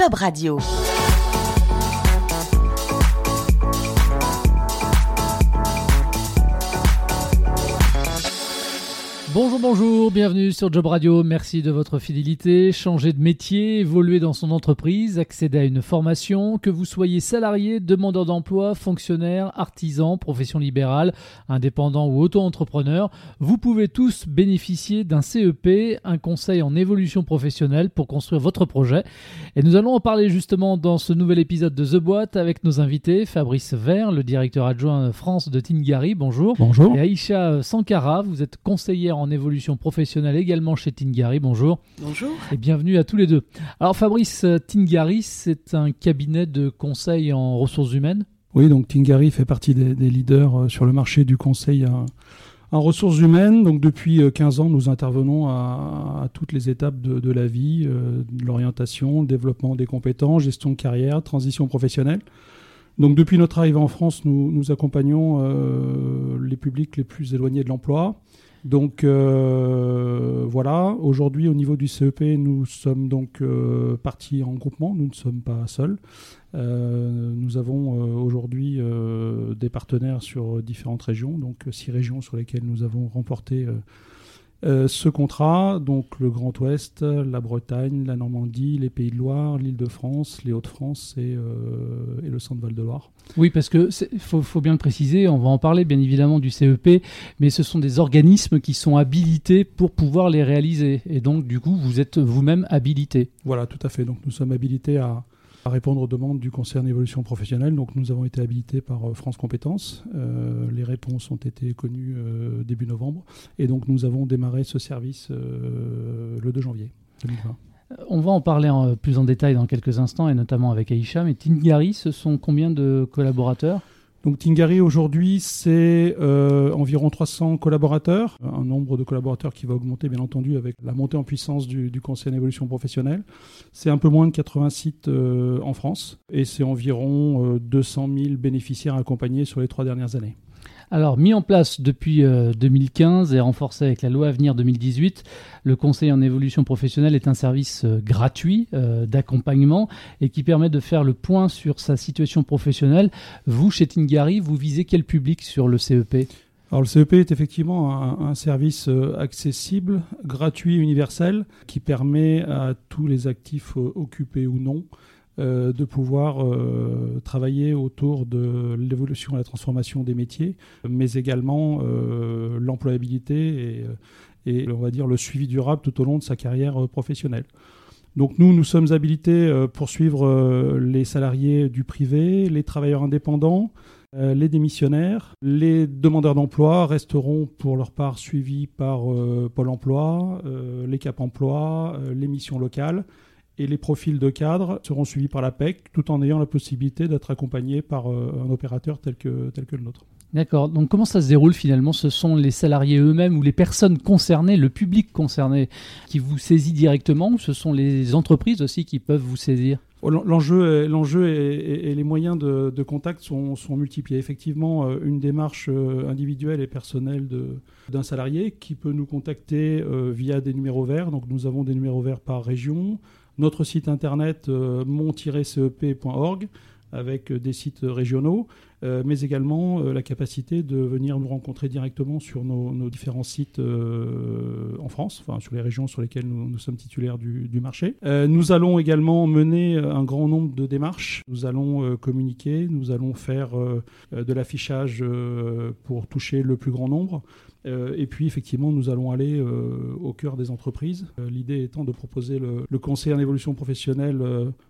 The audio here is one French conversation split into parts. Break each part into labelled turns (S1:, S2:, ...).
S1: Job Radio.
S2: Bonjour, bonjour, bienvenue sur Job Radio. Merci de votre fidélité. Changer de métier, évoluer dans son entreprise, accéder à une formation, que vous soyez salarié, demandeur d'emploi, fonctionnaire, artisan, profession libérale, indépendant ou auto-entrepreneur, vous pouvez tous bénéficier d'un CEP, un conseil en évolution professionnelle pour construire votre projet. Et nous allons en parler justement dans ce nouvel épisode de The Boîte avec nos invités, Fabrice Vert, le directeur adjoint France de Tingari. Bonjour.
S3: Bonjour.
S2: Et Aïcha Sankara, vous êtes conseillère en évolution professionnelle également chez Tingari. Bonjour.
S4: Bonjour.
S2: Et bienvenue à tous les deux. Alors Fabrice, euh, Tingari, c'est un cabinet de conseil en ressources humaines?
S3: Oui, donc Tingari fait partie des, des leaders euh, sur le marché du conseil en, en ressources humaines. Donc depuis euh, 15 ans, nous intervenons à, à toutes les étapes de, de la vie, euh, de l'orientation, le développement des compétences, gestion de carrière, transition professionnelle. Donc depuis notre arrivée en France, nous, nous accompagnons euh, les publics les plus éloignés de l'emploi. Donc euh, voilà, aujourd'hui au niveau du CEP, nous sommes donc euh, partis en groupement, nous ne sommes pas seuls. Euh, nous avons aujourd'hui des partenaires sur différentes régions, donc six régions sur lesquelles nous avons remporté euh, ce contrat, donc le Grand Ouest, la Bretagne, la Normandie, les Pays de Loire, l'Île-de-France, les Hauts-de-France et, euh, et le Centre Val-de-Loire.
S2: Oui, parce que faut, faut, bien le préciser, on va en parler bien évidemment du CEP, mais ce sont des organismes qui sont habilités pour pouvoir les réaliser. Et donc, du coup, vous êtes vous-même habilité.
S3: Voilà, tout à fait. Donc, nous sommes habilités à, à répondre aux demandes du conseil en évolution professionnelle. Donc nous avons été habilités par euh, France Compétences. Euh, les réponses ont été connues euh, début novembre. Et donc nous avons démarré ce service le 2 janvier 2020.
S2: On va en parler en, plus en détail dans quelques instants, et notamment avec Aïcha. Mais Tingari, ce sont combien de collaborateurs?
S3: Donc Tingari aujourd'hui c'est euh, environ 300 collaborateurs, un nombre de collaborateurs qui va augmenter bien entendu avec la montée en puissance du, du conseil d'évolution professionnelle. C'est un peu moins de 80 sites euh, en France et c'est environ euh, 200 000 bénéficiaires accompagnés sur les trois dernières années.
S2: Alors, mis en place depuis euh, 2015 et renforcé avec la loi Avenir 2018, le conseil en évolution professionnelle est un service euh, gratuit euh, d'accompagnement et qui permet de faire le point sur sa situation professionnelle. Vous, chez Tingari, vous visez quel public sur le CEP
S3: alors le CEP est effectivement un, service euh, accessible, gratuit, universel, qui permet à tous les actifs euh, occupés ou non euh, de pouvoir euh, travailler autour de l'évolution et la transformation des métiers, mais également euh, l'employabilité et, et, on dire le suivi durable tout au long de sa carrière professionnelle. Donc nous, nous sommes habilités pour suivre les salariés du privé, les travailleurs indépendants, les démissionnaires, les demandeurs d'emploi resteront pour leur part suivis par Pôle emploi, les Cap emploi, les missions locales et les profils de cadres seront suivis par la PEC tout en ayant la possibilité d'être accompagnés par un opérateur tel que, tel que le nôtre.
S2: D'accord. Donc comment ça se déroule finalement? Ce sont les salariés eux-mêmes ou les personnes concernées, le public concerné qui vous saisit directement ou ce sont les entreprises aussi qui peuvent vous saisir?
S3: L'enjeu, l'enjeu et, et, les moyens de, de contact sont, sont, multiples. Il y a effectivement une démarche individuelle et personnelle d'un salarié qui peut nous contacter via des numéros verts. Donc nous avons des numéros verts par région. Notre site internet mon-cep.org avec des sites régionaux, euh, mais également euh, la capacité de venir nous rencontrer directement sur nos, différents sites euh, en France, enfin sur les régions sur lesquelles nous, sommes titulaires du marché. nous allons également mener un grand nombre de démarches. Nous allons communiquer, nous allons faire de l'affichage pour toucher le plus grand nombre. Euh, et puis effectivement, nous allons aller euh, au cœur des entreprises. Euh, L'idée étant de proposer le, conseil en évolution professionnelle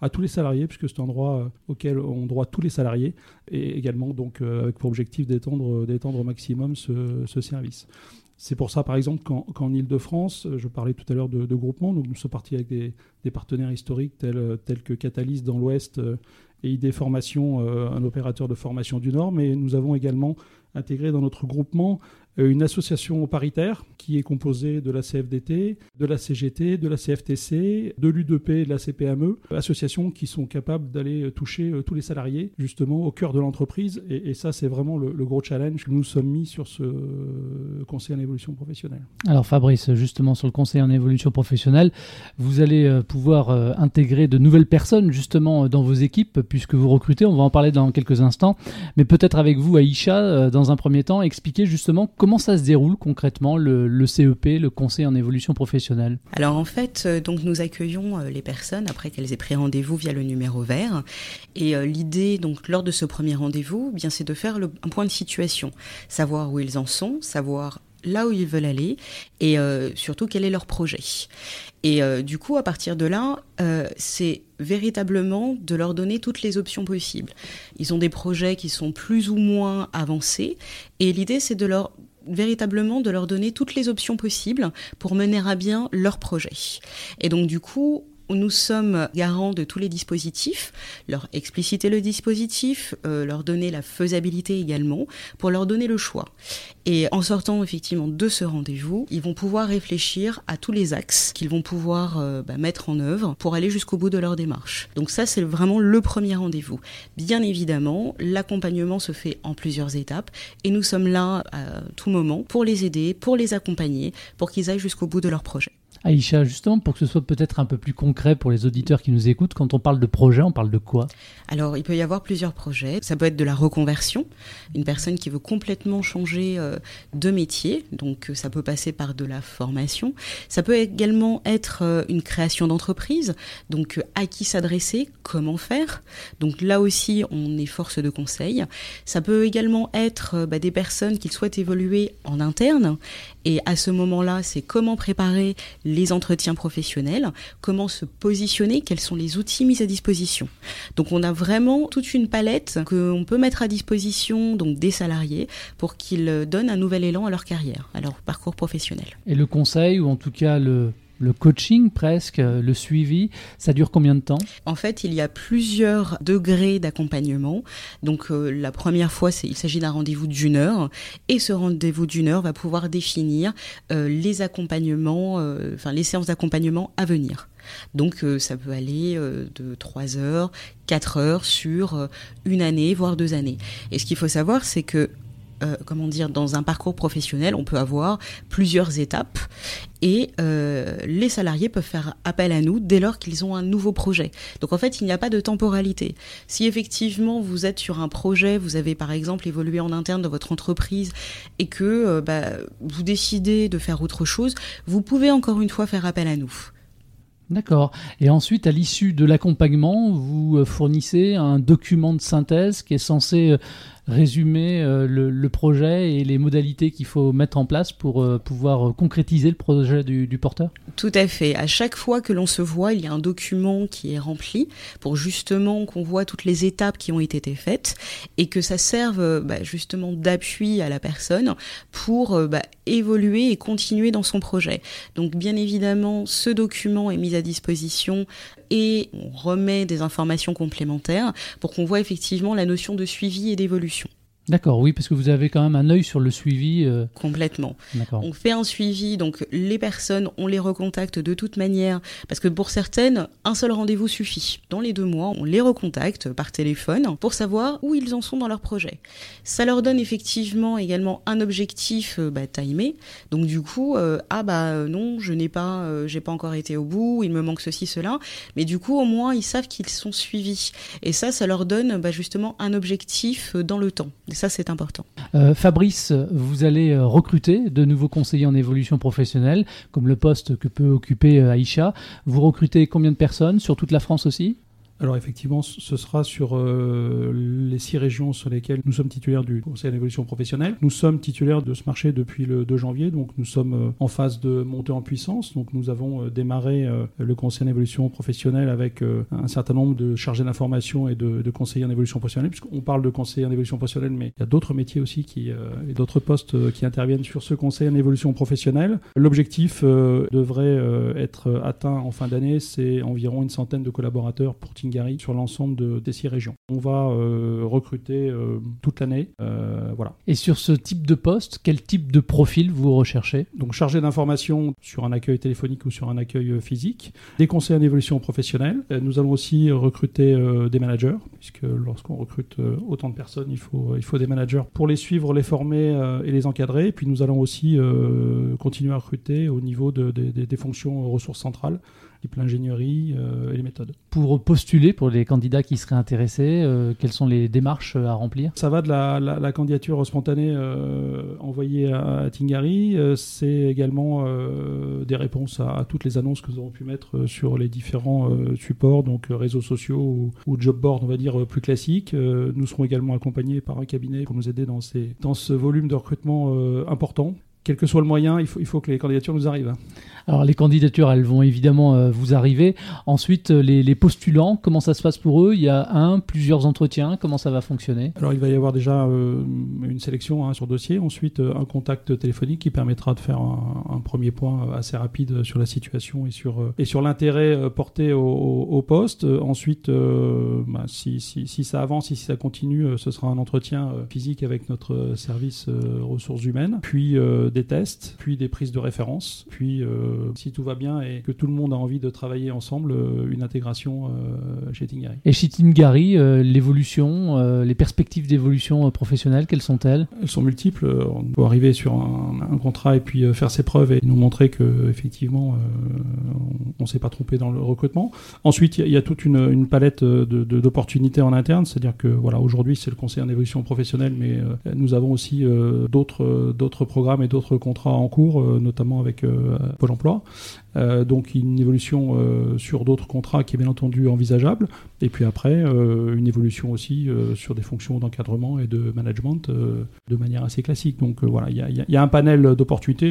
S3: à tous les salariés, puisque c'est un droit auquel ont droit tous les salariés, et également donc avec pour objectif d'étendre au maximum ce, ce service. C'est pour ça, par exemple, qu'en qu Ile-de-France, je parlais tout à l'heure de, de, groupement, donc nous sommes partis avec des, des partenaires historiques tels, tels que Catalyst dans l'Ouest et ID Formation, un opérateur de formation du Nord, mais nous avons également intégré dans notre groupement une association paritaire qui est composée de la CFDT, de la CGT, de la CFTC, de l'UDP et de la CPME, associations qui sont capables d'aller toucher tous les salariés justement au cœur de l'entreprise. Et, ça, c'est vraiment le, gros challenge que nous sommes mis sur ce conseil en évolution professionnelle.
S2: Alors Fabrice, justement sur le conseil en évolution professionnelle, vous allez pouvoir intégrer de nouvelles personnes justement dans vos équipes puisque vous recrutez. On va en parler dans quelques instants. Mais peut-être avec vous, Aïcha, dans un premier temps, expliquer justement ça se déroule concrètement le, CEP, le Conseil en évolution professionnelle?
S1: Alors en fait, euh, donc nous accueillons euh, les personnes après qu'elles aient pris rendez-vous via le numéro vert. Et euh, l'idée, donc lors de ce premier rendez-vous, eh bien c'est de faire un point de situation, savoir où ils en sont, savoir là où ils veulent aller et surtout quel est leur projet. Et du coup, à partir de là, c'est véritablement de leur donner toutes les options possibles. Ils ont des projets qui sont plus ou moins avancés et l'idée c'est de leur véritablement de leur donner toutes les options possibles pour mener à bien leur projet. Et donc du coup, nous sommes garants de tous les dispositifs, leur expliciter le dispositif, euh, leur donner la faisabilité également, pour leur donner le choix. Et en sortant effectivement de ce rendez-vous, ils vont pouvoir réfléchir à tous les axes qu'ils vont pouvoir euh, bah, mettre en œuvre pour aller jusqu'au bout de leur démarche. Donc ça, c'est vraiment le premier rendez-vous. Bien évidemment, l'accompagnement se fait en plusieurs étapes et nous sommes là à tout moment pour les aider, pour les accompagner, pour qu'ils aillent jusqu'au bout de leur projet.
S2: Aïcha, justement, pour que ce soit peut-être un peu plus concret pour les auditeurs qui nous écoutent, quand on parle de projet, on parle de quoi?
S1: Alors, il peut y avoir plusieurs projets. Ça peut être de la reconversion, une personne qui veut complètement changer euh, de métier, donc euh, ça peut passer par de la formation. Ça peut également être euh, une création d'entreprise, donc à qui s'adresser, comment faire. Donc là aussi, on est force de conseil. Ça peut également être bah, des personnes qui souhaitent évoluer en interne, et à ce moment-là, c'est comment préparer les entretiens professionnels, comment se positionner, quels sont les outils mis à disposition. Donc on a vraiment toute une palette qu'on peut mettre à disposition donc des salariés pour qu'ils donnent un nouvel élan à leur carrière, à leur parcours professionnel.
S2: Et le conseil ou en tout cas le le coaching presque, le suivi, ça dure combien de temps?
S1: En fait, il y a plusieurs degrés d'accompagnement. Donc euh, la première fois, il s'agit d'un rendez-vous d'une heure et ce rendez-vous d'une heure va pouvoir définir euh, les accompagnements, euh, enfin les séances d'accompagnement à venir. Donc ça peut aller de 3 heures, 4 heures sur une année, voire deux années. Et ce qu'il faut savoir, c'est que euh, comment dire, dans un parcours professionnel, on peut avoir plusieurs étapes et euh, les salariés peuvent faire appel à nous dès lors qu'ils ont un nouveau projet. Donc en fait, il n'y a pas de temporalité. Si effectivement vous êtes sur un projet, vous avez par exemple évolué en interne dans votre entreprise et que euh, bah, vous décidez de faire autre chose, vous pouvez encore une fois faire appel à nous.
S2: D'accord. Et ensuite, à l'issue de l'accompagnement, vous fournissez un document de synthèse qui est censé résumer euh, le, projet et les modalités qu'il faut mettre en place pour euh, pouvoir euh, concrétiser le projet du, porteur
S1: Tout à fait. À chaque fois que l'on se voit, il y a un document qui est rempli pour justement qu'on voit toutes les étapes qui ont été faites et que ça serve bah, justement d'appui à la personne pour bah, évoluer et continuer dans son projet. Donc bien évidemment, ce document est mis à disposition et on remet des informations complémentaires pour qu'on voit effectivement la notion de suivi et d'évolution.
S2: D'accord, oui, parce que vous avez quand même un œil sur le suivi. Euh.
S1: Complètement. On fait un suivi, donc les personnes, on les recontacte de toute manière, parce que pour certaines, un seul rendez-vous suffit. Dans les deux mois, on les recontacte par téléphone pour savoir où ils en sont dans leur projet. Ça leur donne effectivement également un objectif euh, bah, timé. Donc du coup, euh, ah bah non, je n'ai pas, j'ai pas encore été au bout, il me manque ceci, cela. Mais du coup, au moins, ils savent qu'ils sont suivis. Et ça, ça leur donne bah, justement un objectif dans le temps ça, c'est important.
S2: Euh, Fabrice, vous allez euh, recruter de nouveaux conseillers en évolution professionnelle, comme le poste que peut occuper euh, Aïcha. Vous recrutez combien de personnes sur toute la France aussi?
S3: Alors effectivement, ce sera sur euh, les six régions sur lesquelles nous sommes titulaires du Conseil d'évolution professionnelle. Nous sommes titulaires de ce marché depuis le 2 janvier, donc nous sommes euh, en phase de montée en puissance. Donc nous avons euh, démarré le Conseil d'évolution professionnelle avec un certain nombre de chargés d'information et de, conseillers en évolution professionnelle, puisqu'on parle de conseillers en évolution professionnelle, mais il y a d'autres métiers aussi qui, et d'autres postes qui interviennent sur ce Conseil en évolution professionnelle. L'objectif devrait être atteint en fin d'année, c'est environ une centaine de collaborateurs pour Sur l'ensemble des six régions. On va recruter toute l'année. voilà.
S2: Et sur ce type de poste, quel type de profil vous recherchez?
S3: Donc chargé d'information sur un accueil téléphonique ou sur un accueil physique, des conseillers en évolution professionnelle. Nous allons aussi recruter des managers, puisque lorsqu'on recrute autant de personnes, il faut, il faut des managers pour les suivre, les former et les encadrer. Et puis nous allons aussi continuer à recruter au niveau des fonctions ressources centrales l'ingénierie euh, et les méthodes.
S2: Pour postuler, pour les candidats qui seraient intéressés, euh, quelles sont les démarches euh, à remplir?
S3: Ça va de la, candidature spontanée envoyée à, Tingari, c'est également des réponses à, toutes les annonces que nous avons pu mettre sur les différents supports, donc réseaux sociaux ou, ou, job board, on va dire, plus classiques. nous serons également accompagnés par un cabinet pour nous aider dans, ces, dans ce volume de recrutement important quel que soit le moyen, il faut, il faut que les candidatures nous arrivent.
S2: Alors les candidatures, elles vont évidemment euh, vous arriver. Ensuite, euh, les, postulants, comment ça se passe pour eux? Il y a un, plusieurs entretiens, comment ça va fonctionner?
S3: Alors il va y avoir déjà euh, une sélection hein, sur dossier, ensuite un contact téléphonique qui permettra de faire un, premier point assez rapide sur la situation et sur, sur l'intérêt porté au, poste. Ensuite, bah, si, si, si, ça avance, si ça continue, ce sera un entretien physique avec notre service ressources humaines, puis des tests, puis des prises de référence, puis si tout va bien et que tout le monde a envie de travailler ensemble, euh, une intégration euh, chez Tingari.
S2: Et chez Tingari, euh, l'évolution, les perspectives d'évolution professionnelle, quelles sont-elles?
S3: Elles sont multiples. On peut arriver sur un, contrat et puis faire ses preuves et nous montrer que effectivement on ne s'est pas trompé dans le recrutement. Ensuite, il y, a toute une, palette d'opportunités en interne, c'est-à-dire que voilà, aujourd'hui c'est le conseil en évolution professionnelle, mais nous avons aussi d'autres d'autres programmes et d'autres contrats en cours, notamment avec Pôle Emploi euh, donc une évolution euh, sur d'autres contrats qui est bien entendu envisageable. Et puis après, euh, une évolution aussi sur des fonctions d'encadrement et de management de manière assez classique. Donc voilà, il y, a un panel d'opportunités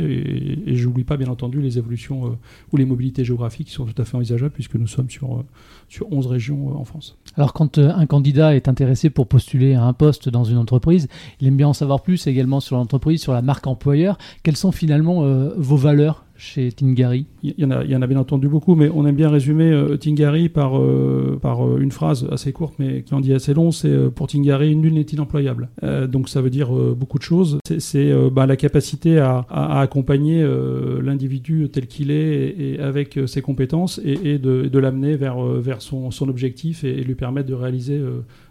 S3: et, je n'oublie pas bien entendu les évolutions ou les mobilités géographiques qui sont tout à fait envisageables puisque nous sommes sur, sur 11 régions en France.
S2: Alors quand un candidat est intéressé pour postuler à un poste dans une entreprise, il aime bien en savoir plus également sur l'entreprise, sur la marque employeur. Quelles sont finalement vos valeurs chez Tingari
S3: il y, en a, bien entendu beaucoup, mais on aime bien résumer euh, Tingari par, euh, par euh, une phrase assez courte, mais qui en dit assez long, c'est pour Tingari, nul n'est inemployable. donc ça veut dire beaucoup de choses. C'est bah, la capacité à, accompagner l'individu tel qu'il est et, avec ses compétences et, de, l'amener vers, vers son objectif et, lui permettre de réaliser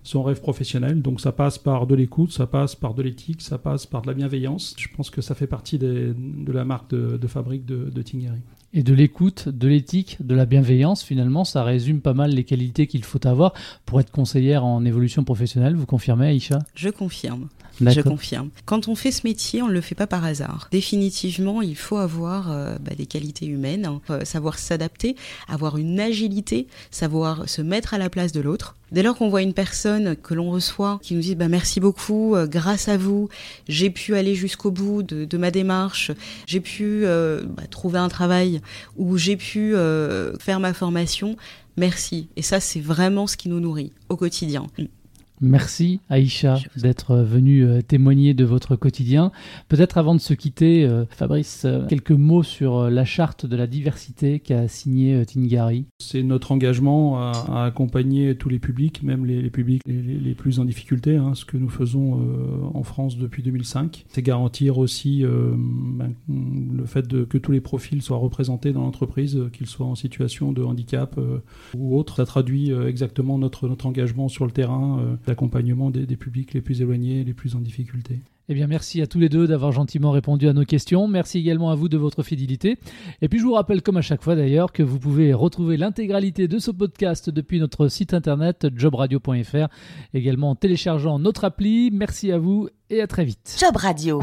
S3: son rêve professionnel. Donc ça passe par de l'écoute, ça passe par de l'éthique, ça passe par de la bienveillance. Je pense que ça fait partie des, de la marque de, de fabrique de, de Tingari.
S2: Et de l'écoute, de l'éthique, de la bienveillance, finalement, ça résume pas mal les qualités qu'il faut avoir pour être conseillère en évolution professionnelle. Vous confirmez, Aïcha?
S1: Je confirme. Je confirme. Quand on fait ce métier, on ne le fait pas par hasard. Définitivement, il faut avoir euh, bah, des qualités humaines, hein. euh, savoir s'adapter, avoir une agilité, savoir se mettre à la place de l'autre. Dès lors qu'on voit une personne que l'on reçoit qui nous dit bah, merci beaucoup, euh, grâce à vous, j'ai pu aller jusqu'au bout de, ma démarche, j'ai pu bah, trouver un travail ou j'ai pu faire ma formation, merci. Et ça, c'est vraiment ce qui nous nourrit au quotidien.
S2: Merci Aïcha d'être venue euh, témoigner de votre quotidien. Peut-être avant de se quitter, euh, Fabrice, euh, quelques mots sur la charte de la diversité qu'a signée Tingari.
S3: C'est notre engagement à, accompagner tous les publics, même les, publics les, plus en difficulté, hein, ce que nous faisons en France depuis 2005. C'est garantir aussi ben, le fait de, que tous les profils soient représentés dans l'entreprise, qu'ils soient en situation de handicap ou autre. Ça traduit exactement notre, notre engagement sur le terrain l'accompagnement des, publics les plus éloignés, les plus en difficulté.
S2: Eh bien, merci à tous les deux d'avoir gentiment répondu à nos questions. Merci également à vous de votre fidélité. Et puis, je vous rappelle, comme à chaque fois d'ailleurs, que vous pouvez retrouver l'intégralité de ce podcast depuis notre site internet jobradio.fr, également en téléchargeant notre appli. Merci à vous et à très vite.
S4: Job Radio.